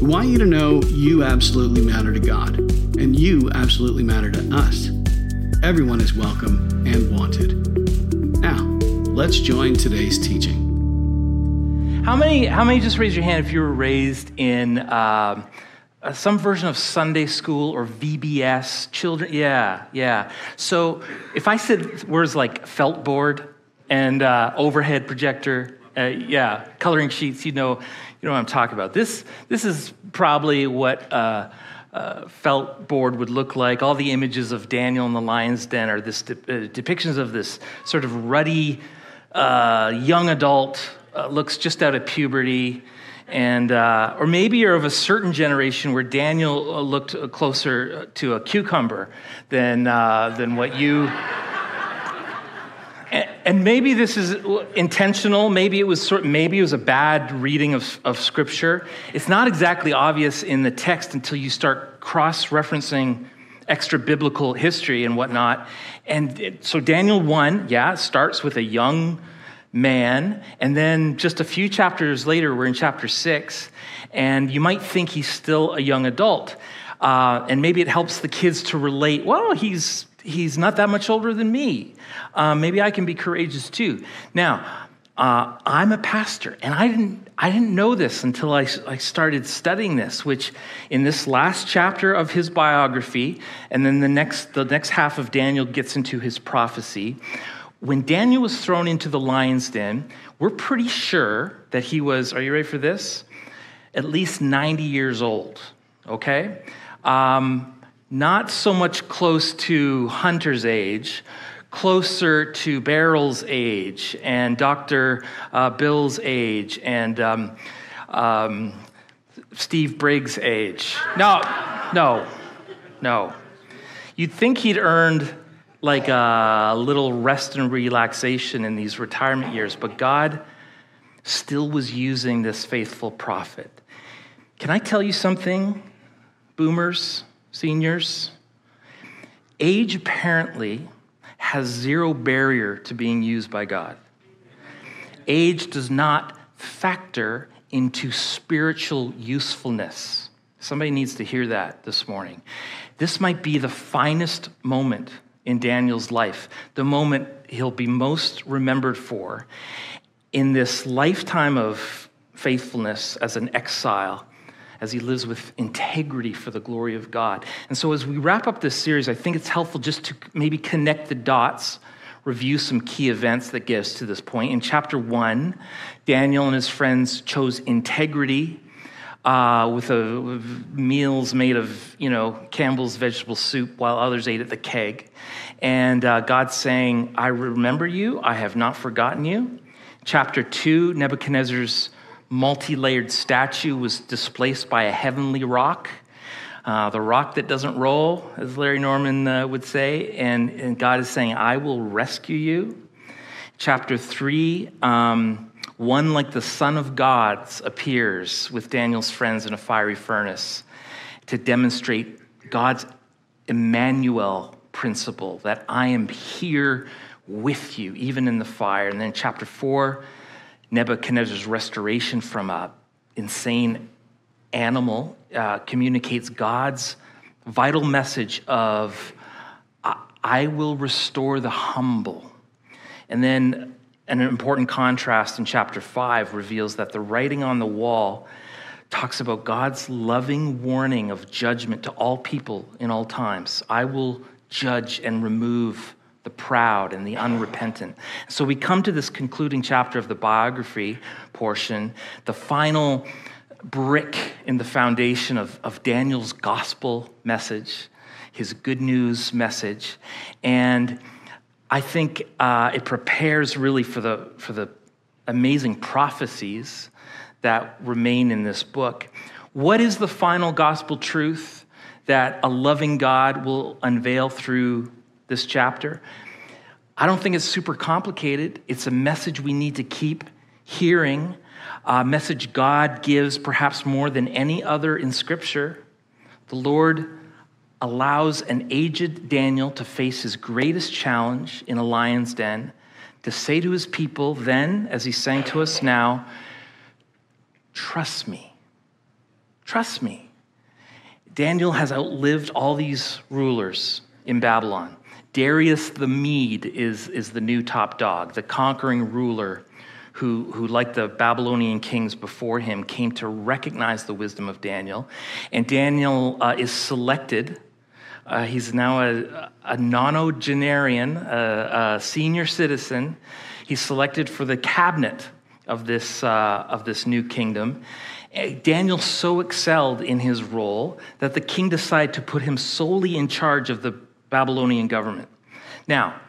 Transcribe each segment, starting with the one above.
We want you to know you absolutely matter to God, and you absolutely matter to us. Everyone is welcome and wanted. Now, let's join today's teaching. How many, how many just raise your hand if you were raised in uh, some version of Sunday school or VBS? Children, yeah, yeah. So if I said words like felt board and uh, overhead projector, uh, yeah, coloring sheets, you know, you know what I'm talking about. This, this is probably what uh, uh, felt board would look like. All the images of Daniel in the lion's den are this de- uh, depictions of this sort of ruddy uh, young adult, uh, looks just out of puberty. And, uh, or maybe you're of a certain generation where Daniel looked closer to a cucumber than, than what you and maybe this is intentional. Maybe it was sort. Maybe it was a bad reading of, of scripture. It's not exactly obvious in the text until you start cross-referencing extra biblical history and whatnot. And it, so Daniel one, yeah, starts with a young man, and then just a few chapters later, we're in chapter six, and you might think he's still a young adult. Uh, and maybe it helps the kids to relate. Well, he's he's not that much older than me. Uh, maybe I can be courageous too. Now, uh, I'm a pastor, and I didn't, I didn't know this until I, I started studying this, which in this last chapter of his biography, and then the next, the next half of Daniel gets into his prophecy. When Daniel was thrown into the lion's den, we're pretty sure that he was, are you ready for this? At least 90 years old, okay? Um, not so much close to Hunter's age, closer to Beryl's age and Dr. Uh, Bill's age and um, um, Steve Briggs' age. No, no, no. You'd think he'd earned like a little rest and relaxation in these retirement years, but God still was using this faithful prophet. Can I tell you something, boomers? Seniors, age apparently has zero barrier to being used by God. Age does not factor into spiritual usefulness. Somebody needs to hear that this morning. This might be the finest moment in Daniel's life, the moment he'll be most remembered for in this lifetime of faithfulness as an exile as he lives with integrity for the glory of God. And so, as we wrap up this series, I think it's helpful just to maybe connect the dots, review some key events that get us to this point. In chapter one, Daniel and his friends chose integrity. Uh, with, a, with meals made of, you know, Campbell's vegetable soup while others ate at the keg. And uh, God's saying, I remember you, I have not forgotten you. Chapter two, Nebuchadnezzar's multi layered statue was displaced by a heavenly rock. Uh, the rock that doesn't roll, as Larry Norman uh, would say, and, and, God is saying, I will rescue you. Chapter 3, um, one like the Son of God appears with Daniel's friends in a fiery furnace to demonstrate God's Emmanuel principle that I am here with you, even in the fire. And then chapter 4, Nebuchadnezzar's restoration from an insane animal uh, communicates God's vital message of, I will restore the humble. And then an important contrast in chapter 5 reveals that the writing on the wall talks about God's loving warning of judgment to all people in all times. I will judge and remove the proud and the unrepentant. So we come to this concluding chapter of the biography portion, the final brick in the foundation of, of Daniel's gospel message, his good news message. And I think uh, it prepares really for the, for the amazing prophecies that remain in this book. What is the final gospel truth? that a loving God will unveil through this chapter. I don't think it's super complicated. It's a message we need to keep hearing, a message God gives perhaps more than any other in Scripture. The Lord allows an aged Daniel to face his greatest challenge in a lion's den, to say to his people then, as he's saying to us now, trust me. Trust me. Daniel has outlived all these rulers in Babylon. Darius the Mede is, is the new top dog, the conquering ruler who, who, like the Babylonian kings before him, came to recognize the wisdom of Daniel. And Daniel uh, is selected. Uh, he's now a, a nonagenarian, a, a, senior citizen. He's selected for the cabinet of this, uh, of this new kingdom. Daniel so excelled in his role that the king decided to put him solely in charge of the Babylonian government. Now,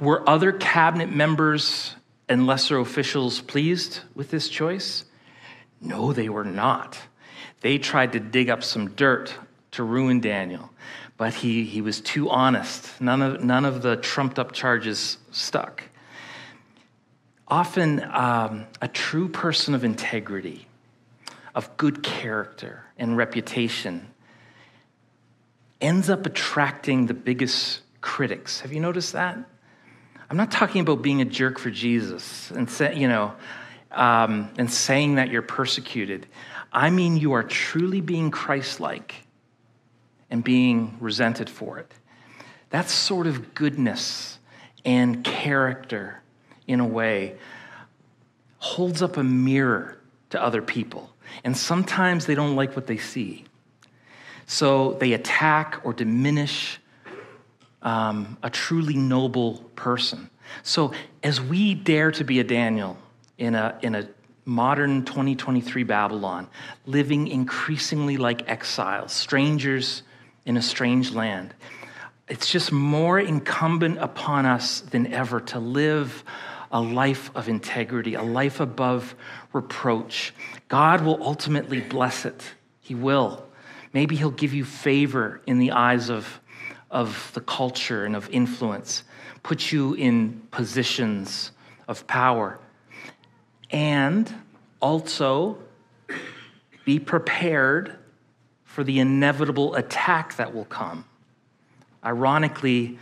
were other cabinet members and lesser officials pleased with this choice? No, they were not. They tried to dig up some dirt to ruin Daniel, but he, he was too honest. None of, none of the trumped up charges stuck. Often, um, a true person of integrity of good character and reputation ends up attracting the biggest critics. Have you noticed that? I'm not talking about being a jerk for Jesus and say, you know, um, and saying that you're persecuted. I mean, you are truly being Christ-like and being resented for it. That sort of goodness and character, in a way, holds up a mirror to other people. And sometimes they don't like what they see. So they attack or diminish um, a truly noble person. So as we dare to be a Daniel in a, in a modern 2023 Babylon, living increasingly like exiles, strangers in a strange land, it's just more incumbent upon us than ever to live a life of integrity, a life above reproach. God will ultimately bless it. He will. Maybe He'll give you favor in the eyes of, of the culture and of influence, put you in positions of power. And also be prepared for the inevitable attack that will come. Ironically,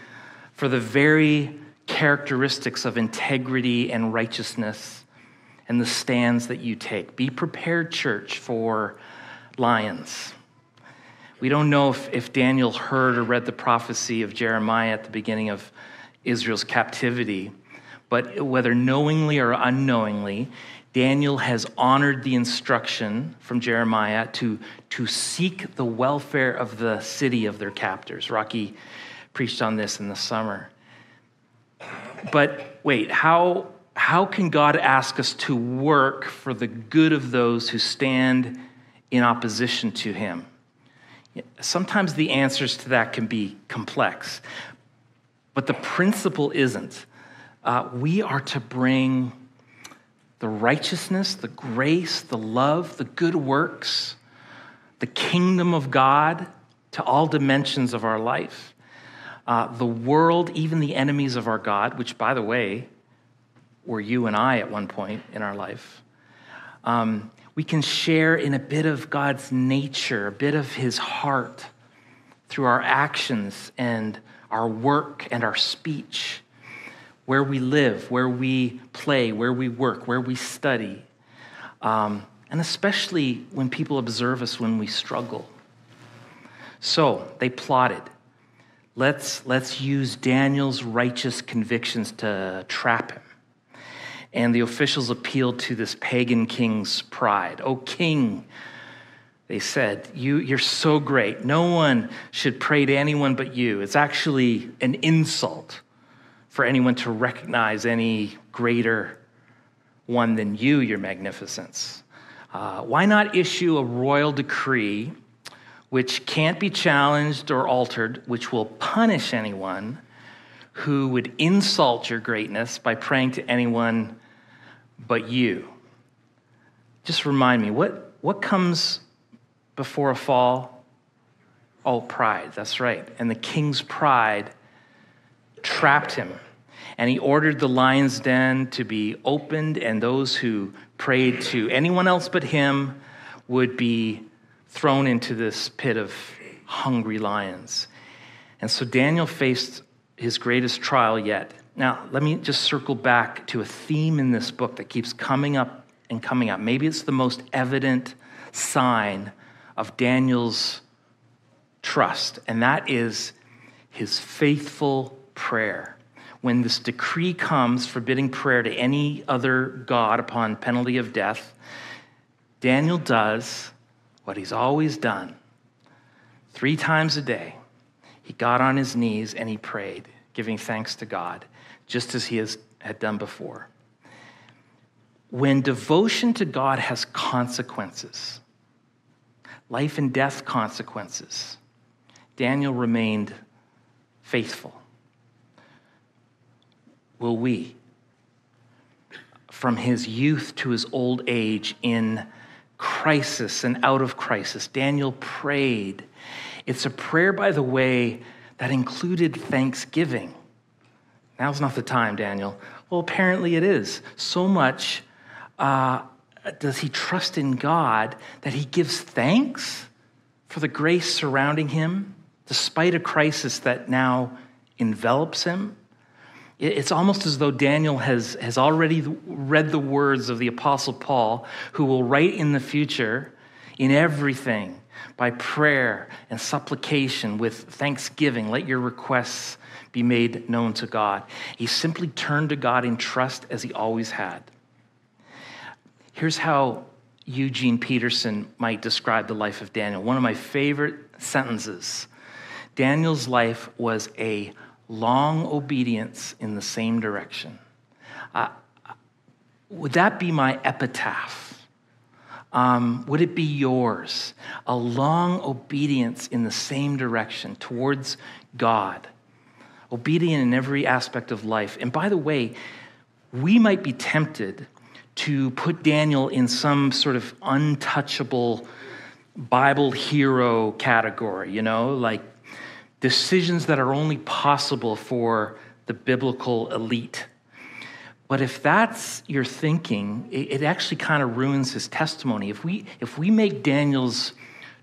for the very characteristics of integrity and righteousness and the stands that you take. Be prepared, church, for lions. We don't know if, if Daniel heard or read the prophecy of Jeremiah at the beginning of Israel's captivity, but whether knowingly or unknowingly, Daniel has honored the instruction from Jeremiah to, to seek the welfare of the city of their captors. Rocky preached on this in the summer. But wait, how, how can God ask us to work for the good of those who stand in opposition to Him? Sometimes the answers to that can be complex, but the principle isn't. Uh, we are to bring the righteousness, the grace, the love, the good works, the kingdom of God to all dimensions of our life uh, the world, even the enemies of our God, which, by the way, were you and I at one point in our life. Um, we can share in a bit of God's nature, a bit of his heart through our actions and our work and our speech, where we live, where we play, where we work, where we study, um, and especially when people observe us when we struggle. So they plotted. Let's, let's use Daniel's righteous convictions to trap him. And the officials appealed to this pagan king's pride. Oh, king, they said, you, You're so great. No one should pray to anyone but you. It's actually an insult for anyone to recognize any greater one than you, your magnificence. Uh, why not issue a royal decree which can't be challenged or altered, which will punish anyone who would insult your greatness by praying to anyone but you. Just remind me, what, what comes before a fall? Oh, pride, that's right. And the king's pride trapped him. And he ordered the lion's den to be opened, and those who prayed to anyone else but him would be thrown into this pit of hungry lions. And so Daniel faced his greatest trial yet. Now, let me just circle back to a theme in this book that keeps coming up and coming up. Maybe it's the most evident sign of Daniel's trust, and that is his faithful prayer. When this decree comes forbidding prayer to any other God upon penalty of death, Daniel does what he's always done. Three times a day, he got on his knees and he prayed, giving thanks to God, just as he has, had done before. When devotion to God has consequences, life and death consequences, Daniel remained faithful. Will we? From his youth to his old age, in crisis and out of crisis, Daniel prayed. It's a prayer, by the way, that included thanksgiving. Now's not the time, Daniel. Well, apparently it is. So much uh, does he trust in God that he gives thanks for the grace surrounding him despite a crisis that now envelops him. It's almost as though Daniel has, has already read the words of the Apostle Paul, who will write in the future in everything by prayer and supplication with thanksgiving. Let your requests be made known to God. He simply turned to God in trust as he always had. Here's how Eugene Peterson might describe the life of Daniel. One of my favorite sentences Daniel's life was a long obedience in the same direction. Uh, would that be my epitaph? Um, would it be yours? A long obedience in the same direction towards God, obedient in every aspect of life. And by the way, we might be tempted to put Daniel in some sort of untouchable Bible hero category, you know, like decisions that are only possible for the biblical elite. But if that's your thinking, it, actually kind of ruins his testimony. If we, if we make Daniel's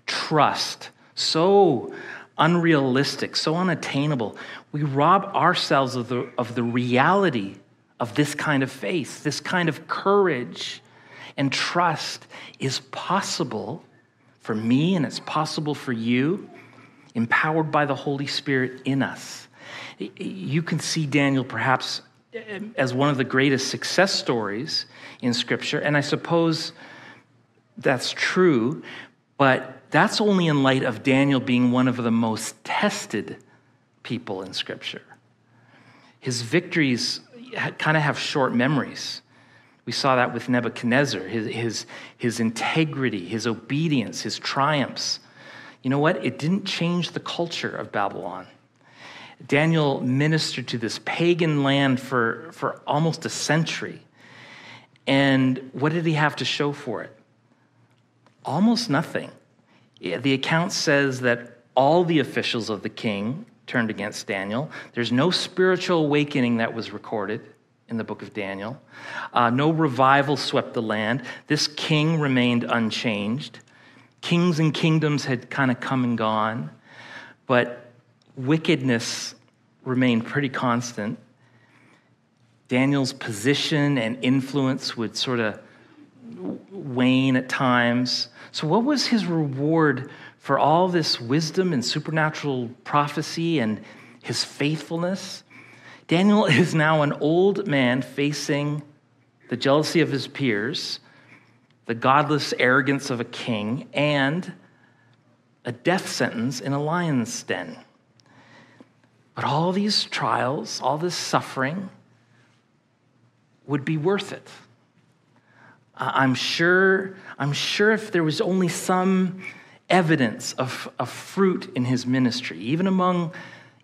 trust so unrealistic, so unattainable, we rob ourselves of the, of the reality of this kind of faith, this kind of courage and trust is possible for me and it's possible for you empowered by the Holy Spirit in us. You can see Daniel perhaps um, as one of the greatest success stories in Scripture, and I suppose that's true, but that's only in light of Daniel being one of the most tested people in Scripture. His victories kind of have short memories. We saw that with Nebuchadnezzar, his, his, his integrity, his obedience, his triumphs you know what? It didn't change the culture of Babylon. Daniel ministered to this pagan land for, for almost a century. And what did he have to show for it? Almost nothing. The account says that all the officials of the king turned against Daniel. There's no spiritual awakening that was recorded in the book of Daniel. Uh, no revival swept the land. This king remained unchanged. Kings and kingdoms had kind of come and gone, but wickedness remained pretty constant. Daniel's position and influence would sort of wane at times. So, what was his reward for all this wisdom and supernatural prophecy and his faithfulness? Daniel is now an old man facing the jealousy of his peers the godless arrogance of a king, and a death sentence in a lion's den. But all these trials, all this suffering, would be worth it. I'm sure, I'm sure if there was only some evidence of, of fruit in his ministry, even among,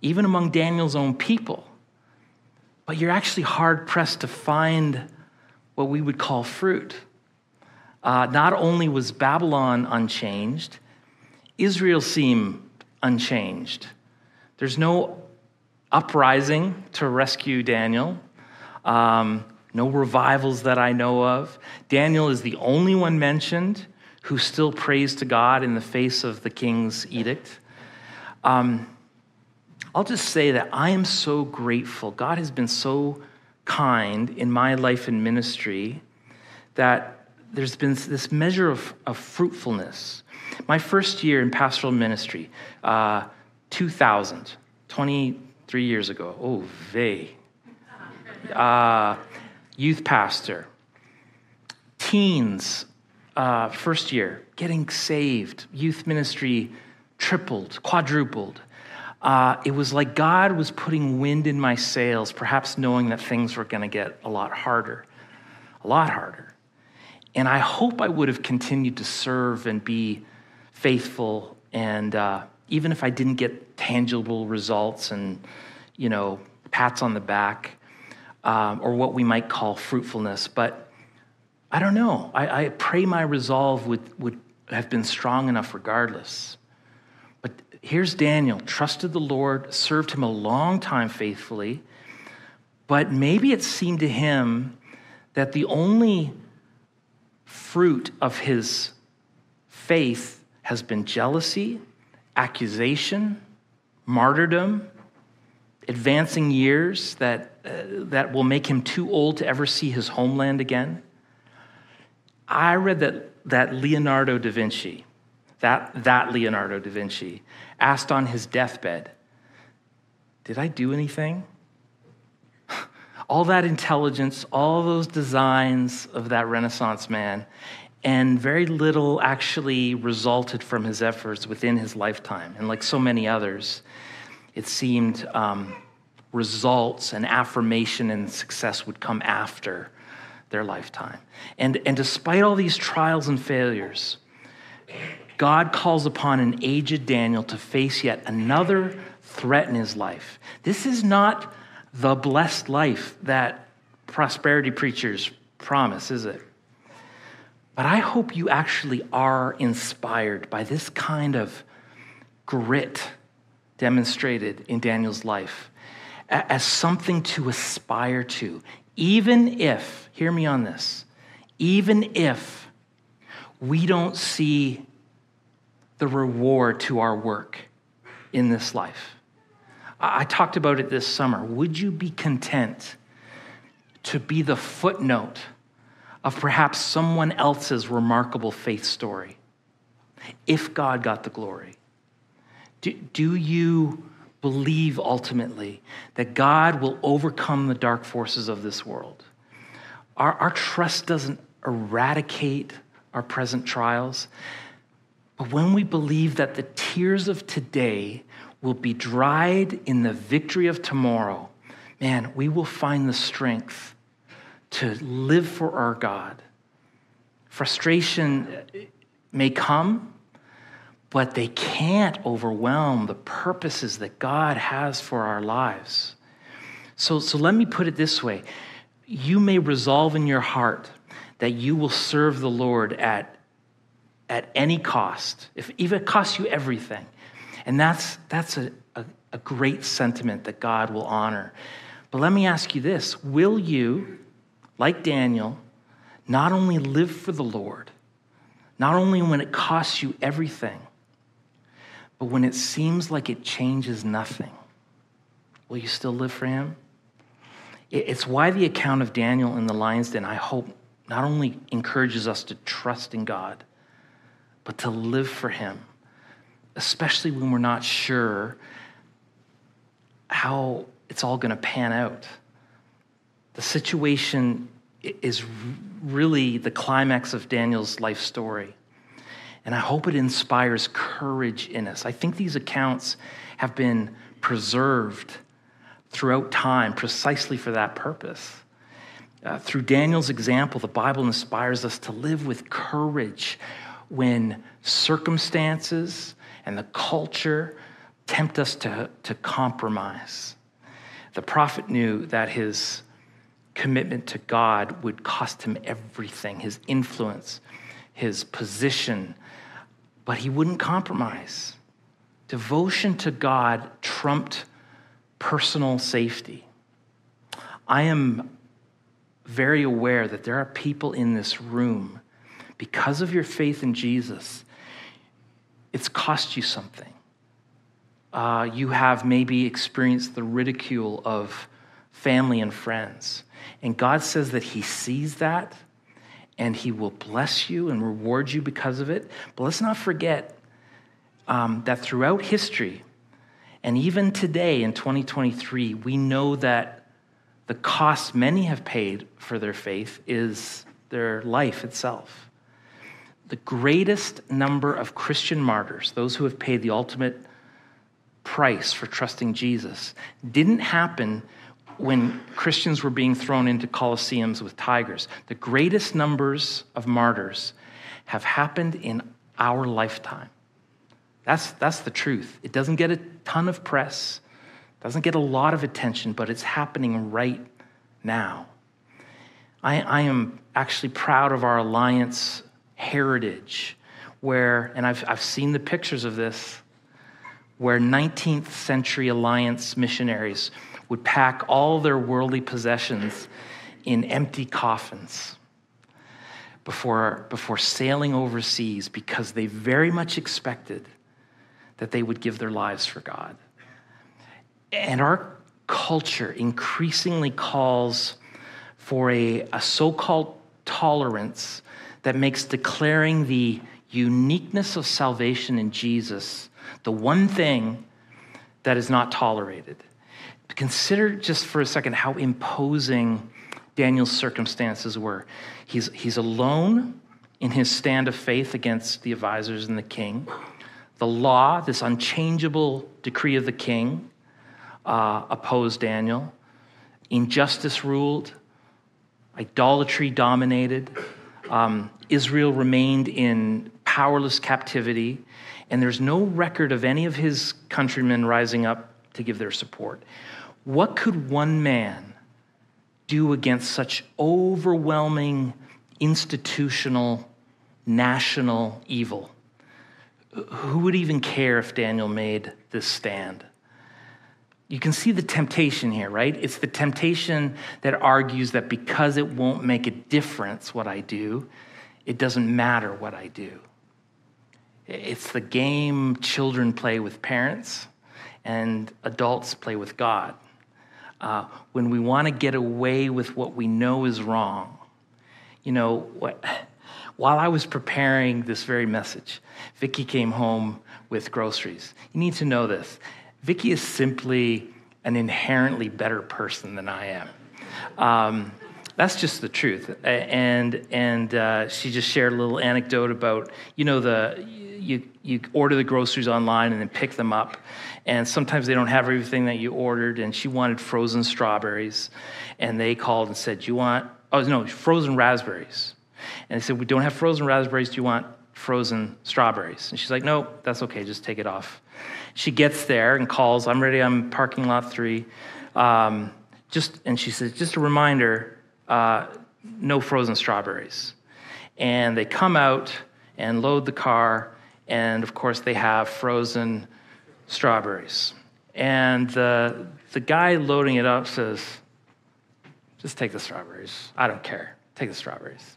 even among Daniel's own people, but you're actually hard pressed to find what we would call fruit. Uh, not only was Babylon unchanged, Israel seemed unchanged. There's no uprising to rescue Daniel, um, no revivals that I know of. Daniel is the only one mentioned who still prays to God in the face of the king's edict. Um, I'll just say that I am so grateful. God has been so kind in my life and ministry that there's been this measure of, of fruitfulness. My first year in pastoral ministry, uh, 2000, 23 years ago, oh, vey. Uh, youth pastor, teens, uh, first year, getting saved, youth ministry tripled, quadrupled. Uh, it was like God was putting wind in my sails, perhaps knowing that things were going to get a lot harder, a lot harder. And I hope I would have continued to serve and be faithful. And uh, even if I didn't get tangible results and, you know, pats on the back um, or what we might call fruitfulness, but I don't know. I, I pray my resolve would, would have been strong enough regardless. But here's Daniel, trusted the Lord, served him a long time faithfully, but maybe it seemed to him that the only fruit of his faith has been jealousy, accusation, martyrdom, advancing years that, uh, that will make him too old to ever see his homeland again. I read that, that Leonardo da Vinci, that, that Leonardo da Vinci, asked on his deathbed, Did I do anything? all that intelligence, all those designs of that Renaissance man, and very little actually resulted from his efforts within his lifetime. And like so many others, it seemed um, results and affirmation and success would come after their lifetime. And, and despite all these trials and failures, God calls upon an aged Daniel to face yet another threat in his life. This is not the blessed life that prosperity preachers promise, is it? But I hope you actually are inspired by this kind of grit demonstrated in Daniel's life as something to aspire to, even if, hear me on this, even if we don't see the reward to our work in this life. I talked about it this summer. Would you be content to be the footnote of perhaps someone else's remarkable faith story if God got the glory? Do, do you believe ultimately that God will overcome the dark forces of this world? Our, our trust doesn't eradicate our present trials, but when we believe that the tears of today will be dried in the victory of tomorrow, man, we will find the strength to live for our God. Frustration may come, but they can't overwhelm the purposes that God has for our lives. So, so let me put it this way you may resolve in your heart that you will serve the Lord at, at any cost, if even it costs you everything. And that's, that's a, a, a great sentiment that God will honor. But let me ask you this Will you, like Daniel, not only live for the Lord, not only when it costs you everything, but when it seems like it changes nothing, will you still live for Him? It's why the account of Daniel in the lion's den, I hope, not only encourages us to trust in God, but to live for Him especially when we're not sure how it's all going to pan out. The situation is really the climax of Daniel's life story. And I hope it inspires courage in us. I think these accounts have been preserved throughout time precisely for that purpose. Uh, through Daniel's example, the Bible inspires us to live with courage when circumstances and the culture tempt us to, to compromise. The prophet knew that his commitment to God would cost him everything his influence, his position, but he wouldn't compromise. devotion to God trumped personal safety. I am very aware that there are people in this room, because of your faith in Jesus, it's cost you something. Uh, you have maybe experienced the ridicule of family and friends. And God says that He sees that and He will bless you and reward you because of it. But let's not forget um, that throughout history, and even today in 2023, we know that the cost many have paid for their faith is their life itself. The greatest number of Christian martyrs, those who have paid the ultimate price for trusting Jesus, didn't happen when Christians were being thrown into coliseums with tigers. The greatest numbers of martyrs have happened in our lifetime. That's, that's the truth. It doesn't get a ton of press, doesn't get a lot of attention, but it's happening right now. I, I am actually proud of our alliance heritage, where, and I've, I've seen the pictures of this, where 19th century alliance missionaries would pack all their worldly possessions in empty coffins before, before sailing overseas because they very much expected that they would give their lives for God. And our culture increasingly calls for a, a so called tolerance that makes declaring the uniqueness of salvation in Jesus the one thing that is not tolerated. Consider just for a second how imposing Daniel's circumstances were. He's, he's alone in his stand of faith against the advisors and the king. The law, this unchangeable decree of the king, uh, opposed Daniel. Injustice ruled, idolatry dominated. Um, Israel remained in powerless captivity, and there's no record of any of his countrymen rising up to give their support. What could one man do against such overwhelming institutional, national evil? Who would even care if Daniel made this stand? You can see the temptation here, right? It's the temptation that argues that because it won't make a difference what I do, it doesn't matter what I do. It's the game children play with parents and adults play with God uh, when we want to get away with what we know is wrong. You know, what, while I was preparing this very message, Vicky came home with groceries. You need to know this. Vicky is simply an inherently better person than I am. Um, that's just the truth. And and uh, she just shared a little anecdote about you know the you you order the groceries online and then pick them up, and sometimes they don't have everything that you ordered. And she wanted frozen strawberries, and they called and said, "Do you want? Oh no, frozen raspberries." And they said, "We don't have frozen raspberries. Do you want frozen strawberries?" And she's like, "No, that's okay. Just take it off." She gets there and calls. I'm ready. I'm parking lot three. Um, just and she says, "Just a reminder, uh, no frozen strawberries." And they come out and load the car, and of course they have frozen strawberries. And the, the guy loading it up says, just take the strawberries. I don't care. Take the strawberries.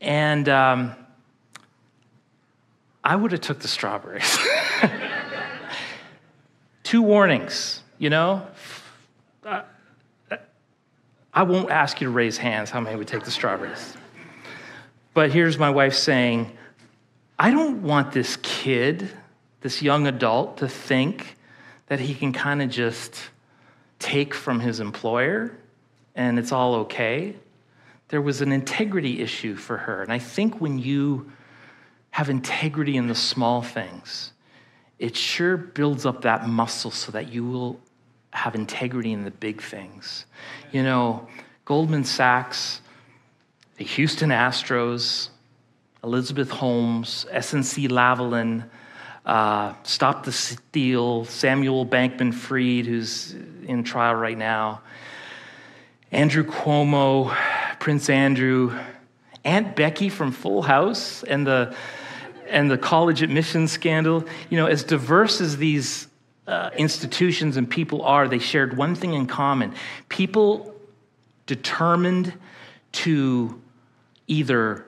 And um, I would have took the strawberries. Two warnings, you know. Uh, I won't ask you to raise hands how many would take the strawberries. But here's my wife saying, I don't want this kid this young adult to think that he can kind of just take from his employer and it's all okay. There was an integrity issue for her. And I think when you have integrity in the small things, it sure builds up that muscle so that you will have integrity in the big things. You know, Goldman Sachs, the Houston Astros, Elizabeth Holmes, SNC Lavalin, uh, Stop the Steal, Samuel Bankman Fried, who's in trial right now, Andrew Cuomo, Prince Andrew, Aunt Becky from Full House, and the and the college admissions scandal. You know, as diverse as these uh, institutions and people are, they shared one thing in common. People determined to either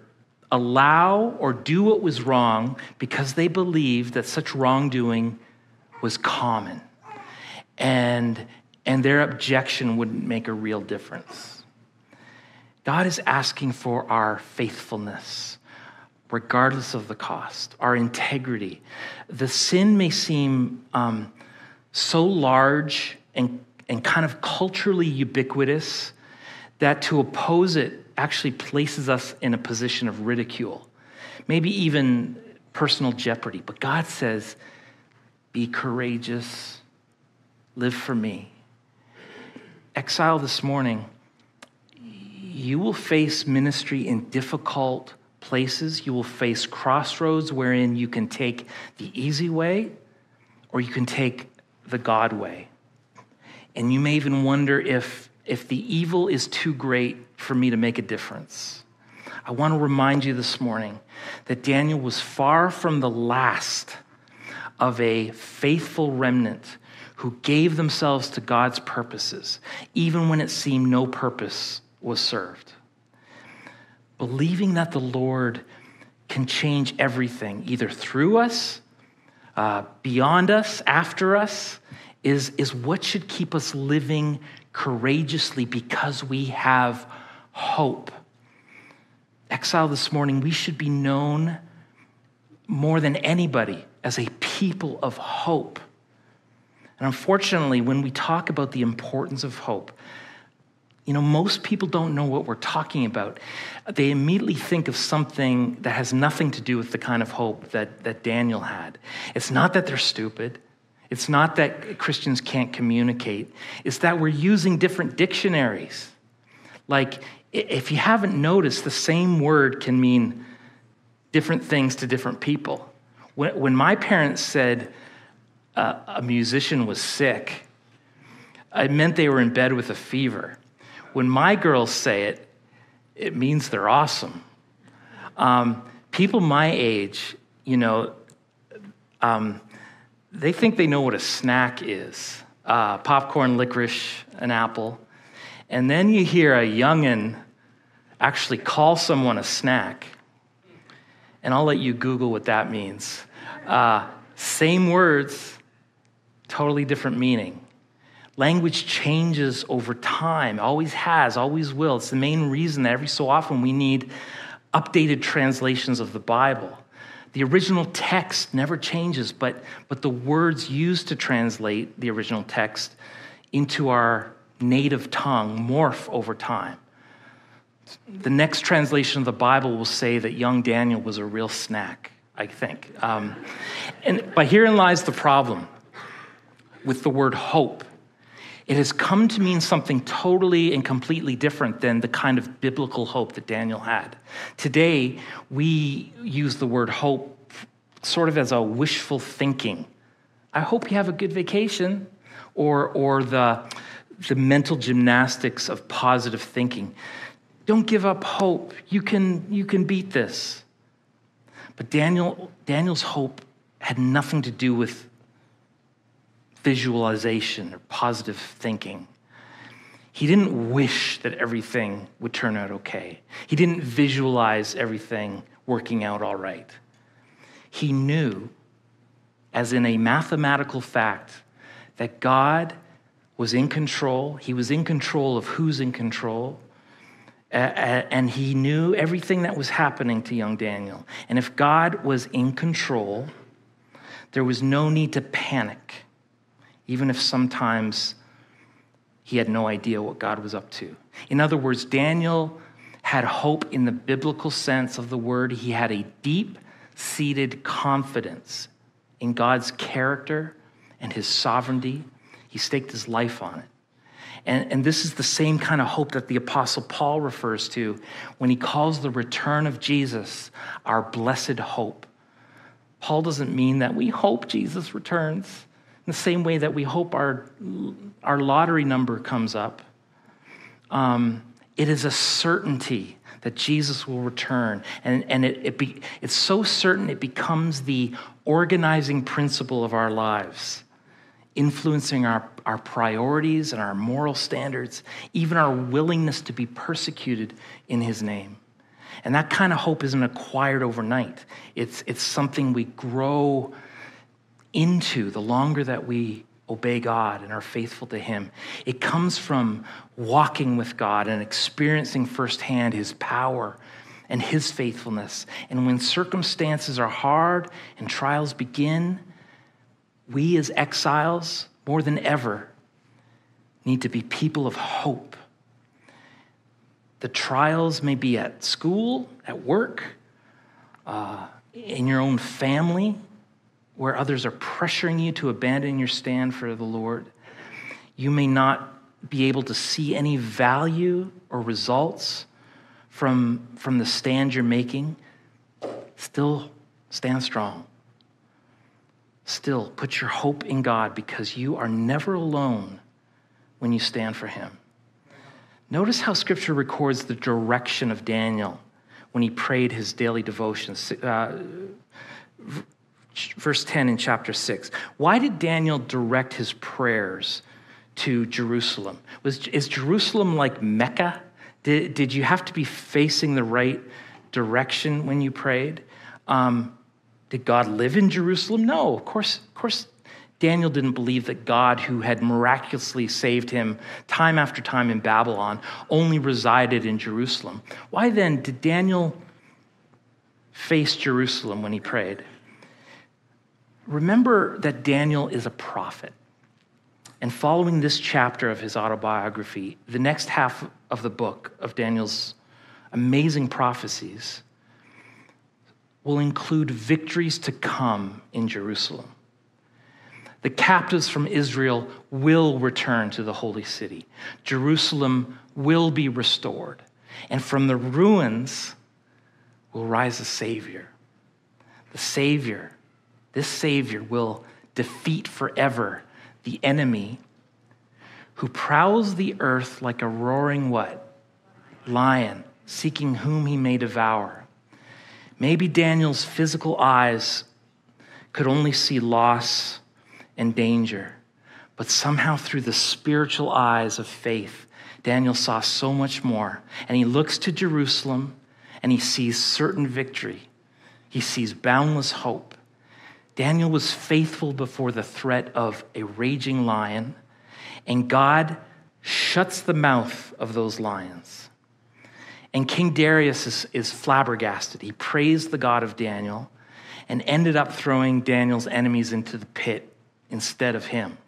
allow or do what was wrong because they believed that such wrongdoing was common. And, and their objection wouldn't make a real difference. God is asking for our faithfulness, regardless of the cost, our integrity. The sin may seem um, so large and, and kind of culturally ubiquitous that to oppose it actually places us in a position of ridicule, maybe even personal jeopardy. But God says, be courageous, live for me. Exile this morning you will face ministry in difficult places. You will face crossroads wherein you can take the easy way or you can take the God way. And you may even wonder if, if the evil is too great for me to make a difference. I want to remind you this morning that Daniel was far from the last of a faithful remnant who gave themselves to God's purposes, even when it seemed no purpose was served. Believing that the Lord can change everything, either through us, uh, beyond us, after us, is, is what should keep us living courageously because we have hope. Exile this morning, we should be known more than anybody as a people of hope. And unfortunately, when we talk about the importance of hope, you know, most people don't know what we're talking about. They immediately think of something that has nothing to do with the kind of hope that, that Daniel had. It's not that they're stupid. It's not that Christians can't communicate. It's that we're using different dictionaries. Like, if you haven't noticed, the same word can mean different things to different people. When, when my parents said uh, a musician was sick, it meant they were in bed with a fever. When my girls say it, it means they're awesome. Um, people my age, you know, um, they think they know what a snack is uh, popcorn, licorice, an apple. And then you hear a youngin actually call someone a snack. And I'll let you Google what that means. Uh, same words, totally different meaning. Language changes over time, always has, always will. It's the main reason that every so often we need updated translations of the Bible. The original text never changes, but, but the words used to translate the original text into our native tongue morph over time. The next translation of the Bible will say that young Daniel was a real snack, I think. Um, and, but herein lies the problem with the word hope it has come to mean something totally and completely different than the kind of biblical hope that Daniel had. Today, we use the word hope sort of as a wishful thinking. I hope you have a good vacation, or, or the, the mental gymnastics of positive thinking. Don't give up hope. You can, you can beat this. But Daniel, Daniel's hope had nothing to do with visualization or positive thinking. He didn't wish that everything would turn out okay. He didn't visualize everything working out all right. He knew, as in a mathematical fact, that God was in control. He was in control of who's in control. and he knew everything that was happening to young Daniel. And if God was in control, there was no need to panic even if sometimes he had no idea what God was up to. In other words, Daniel had hope in the biblical sense of the word. He had a deep seated confidence in God's character and his sovereignty. He staked his life on it. And, and this is the same kind of hope that the Apostle Paul refers to when he calls the return of Jesus our blessed hope. Paul doesn't mean that we hope Jesus returns in the same way that we hope our, our lottery number comes up. Um, it is a certainty that Jesus will return. And, and it, it be, it's so certain it becomes the organizing principle of our lives, influencing our, our priorities and our moral standards, even our willingness to be persecuted in his name. And that kind of hope isn't acquired overnight. It's, it's something we grow into the longer that we obey God and are faithful to Him. It comes from walking with God and experiencing firsthand His power and His faithfulness. And when circumstances are hard and trials begin, we as exiles, more than ever, need to be people of hope. The trials may be at school, at work, uh, in your own family, where others are pressuring you to abandon your stand for the Lord. You may not be able to see any value or results from, from the stand you're making. Still stand strong. Still put your hope in God because you are never alone when you stand for Him. Notice how Scripture records the direction of Daniel when he prayed his daily devotions. Uh, verse 10 in chapter 6. Why did Daniel direct his prayers to Jerusalem? Was, is Jerusalem like Mecca? Did, did you have to be facing the right direction when you prayed? Um, did God live in Jerusalem? No, of course, of course. Daniel didn't believe that God, who had miraculously saved him time after time in Babylon, only resided in Jerusalem. Why then did Daniel face Jerusalem when he prayed? Remember that Daniel is a prophet. And following this chapter of his autobiography, the next half of the book of Daniel's amazing prophecies will include victories to come in Jerusalem. The captives from Israel will return to the holy city. Jerusalem will be restored. And from the ruins will rise a Savior. The Savior this Savior will defeat forever the enemy who prowls the earth like a roaring what? Lion, seeking whom he may devour. Maybe Daniel's physical eyes could only see loss and danger, but somehow through the spiritual eyes of faith, Daniel saw so much more. And he looks to Jerusalem and he sees certain victory, he sees boundless hope. Daniel was faithful before the threat of a raging lion, and God shuts the mouth of those lions. And King Darius is, is, flabbergasted. He praised the God of Daniel and ended up throwing Daniel's enemies into the pit instead of him.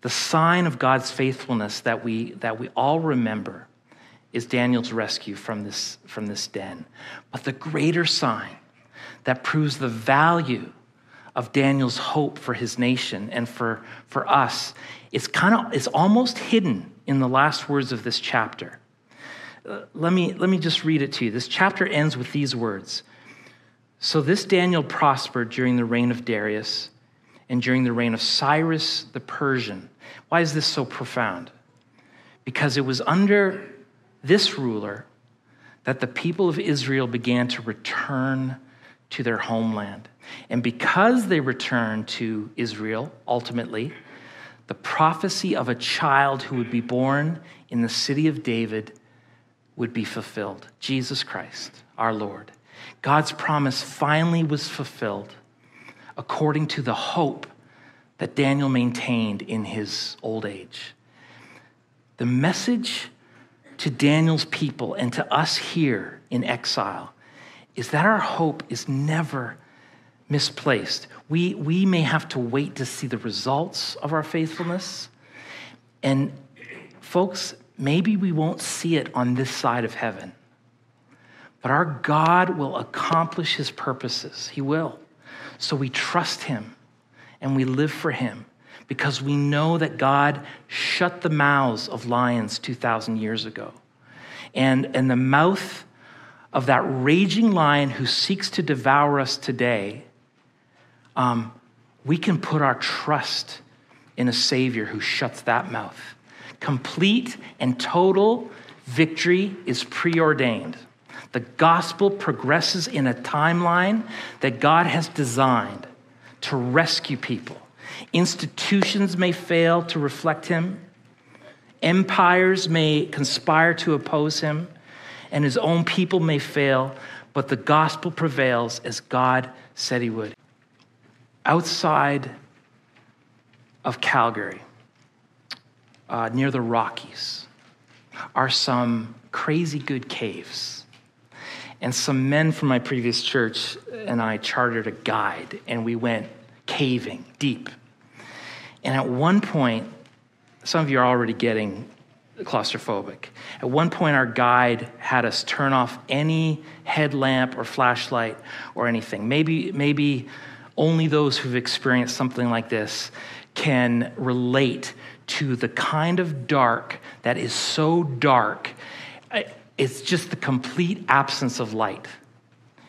The sign of God's faithfulness that we, that we all remember is Daniel's rescue from this, from this den. But the greater sign that proves the value of Daniel's hope for his nation and for, for us. is kind of it's almost hidden in the last words of this chapter. Uh, let, me, let me just read it to you. This chapter ends with these words. So this Daniel prospered during the reign of Darius and during the reign of Cyrus the Persian. Why is this so profound? Because it was under this ruler that the people of Israel began to return to their homeland. And because they returned to Israel, ultimately, the prophecy of a child who would be born in the city of David would be fulfilled Jesus Christ, our Lord. God's promise finally was fulfilled according to the hope that Daniel maintained in his old age. The message to Daniel's people and to us here in exile is that our hope is never misplaced. We, we may have to wait to see the results of our faithfulness. And folks, maybe we won't see it on this side of heaven. But our God will accomplish his purposes. He will. So we trust him and we live for him because we know that God shut the mouths of lions 2,000 years ago. And, and the mouth of that raging lion who seeks to devour us today, um, we can put our trust in a Savior who shuts that mouth. Complete and total Victory is preordained. The gospel progresses in a timeline that God has designed to rescue people. Institutions may fail to reflect him, empires may conspire to oppose him, and his own people may fail, but the gospel prevails as God said he would. Outside of Calgary, uh, near the Rockies, are some crazy good caves. And some men from my previous church and I chartered a guide, and we went caving deep. And at one point, some of you are already getting claustrophobic. At one point, our guide had us turn off any headlamp or flashlight or anything. Maybe, maybe only those who've experienced something like this can relate to the kind of dark that is so dark, it's just the complete absence of light.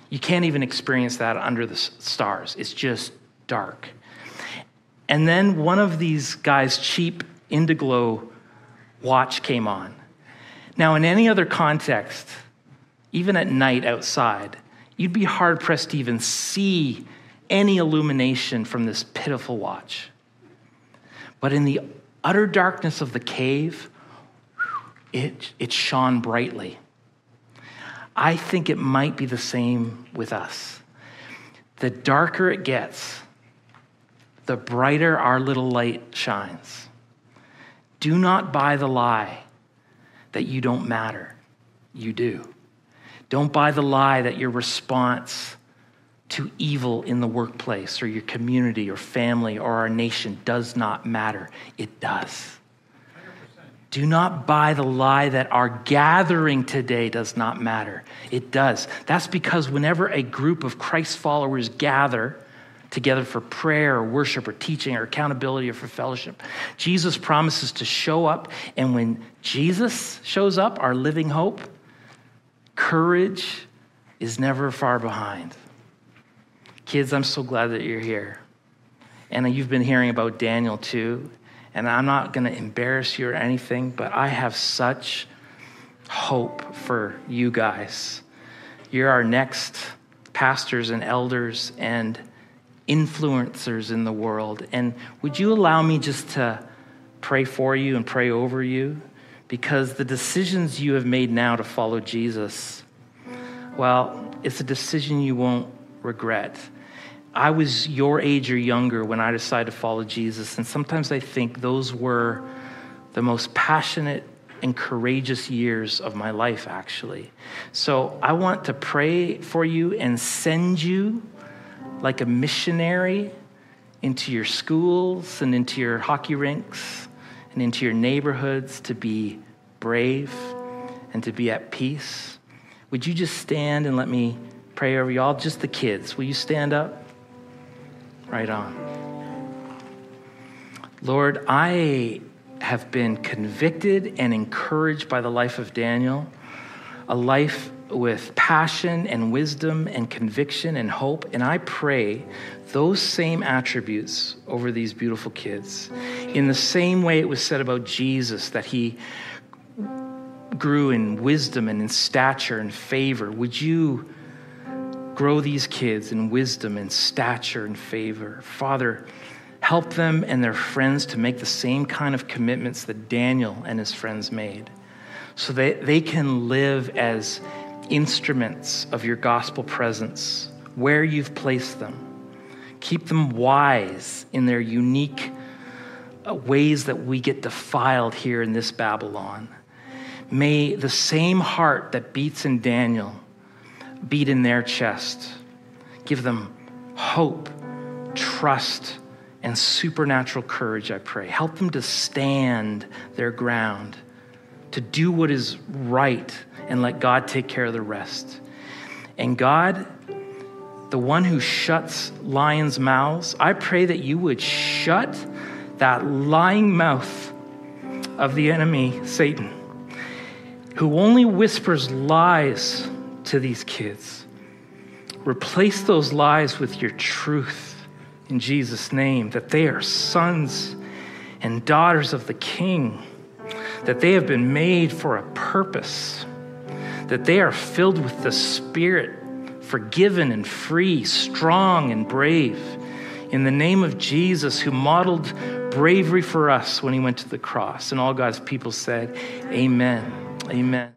You can't even experience that under the stars. It's just dark. And then one of these guys' cheap Indiglo watch came on. Now, in any other context, even at night outside, you'd be hard pressed to even see any illumination from this pitiful watch. But in the utter darkness of the cave, it, it shone brightly. I think it might be the same with us. The darker it gets, the brighter our little light shines. Do not buy the lie that you don't matter. You do. Don't buy the lie that your response to evil in the workplace or your community or family or our nation does not matter. It does. Do not buy the lie that our gathering today does not matter. It does. That's because whenever a group of Christ followers gather together for prayer or worship or teaching or accountability or for fellowship, Jesus promises to show up. And when Jesus shows up, our living hope, courage is never far behind. Kids, I'm so glad that you're here. And you've been hearing about Daniel too. And I'm not going to embarrass you or anything, but I have such hope for you guys. You're our next pastors and elders and influencers in the world. And would you allow me just to pray for you and pray over you? Because the decisions you have made now to follow Jesus, well, it's a decision you won't regret. I was your age or younger when I decided to follow Jesus, and sometimes I think those were the most passionate and courageous years of my life, actually. So I want to pray for you and send you like a missionary into your schools and into your hockey rinks and into your neighborhoods to be brave and to be at peace. Would you just stand and let me pray over you all? Just the kids. Will you stand up? Right on. Lord, I have been convicted and encouraged by the life of Daniel, a life with passion and wisdom and conviction and hope. And I pray those same attributes over these beautiful kids. In the same way it was said about Jesus that he grew in wisdom and in stature and favor, would you? Grow these kids in wisdom and stature and favor. Father, help them and their friends to make the same kind of commitments that Daniel and his friends made so that they can live as instruments of your gospel presence where you've placed them. Keep them wise in their unique uh, ways that we get defiled here in this Babylon. May the same heart that beats in Daniel beat in their chest. Give them hope, trust, and supernatural courage, I pray. Help them to stand their ground, to do what is right, and let God take care of the rest. And God, the one who shuts lions' mouths, I pray that you would shut that lying mouth of the enemy, Satan, who only whispers lies to these kids. Replace those lies with your truth in Jesus' name, that they are sons and daughters of the King, that they have been made for a purpose, that they are filled with the Spirit, forgiven and free, strong and brave. In the name of Jesus, who modeled bravery for us when he went to the cross. And all God's people said, Amen. Amen.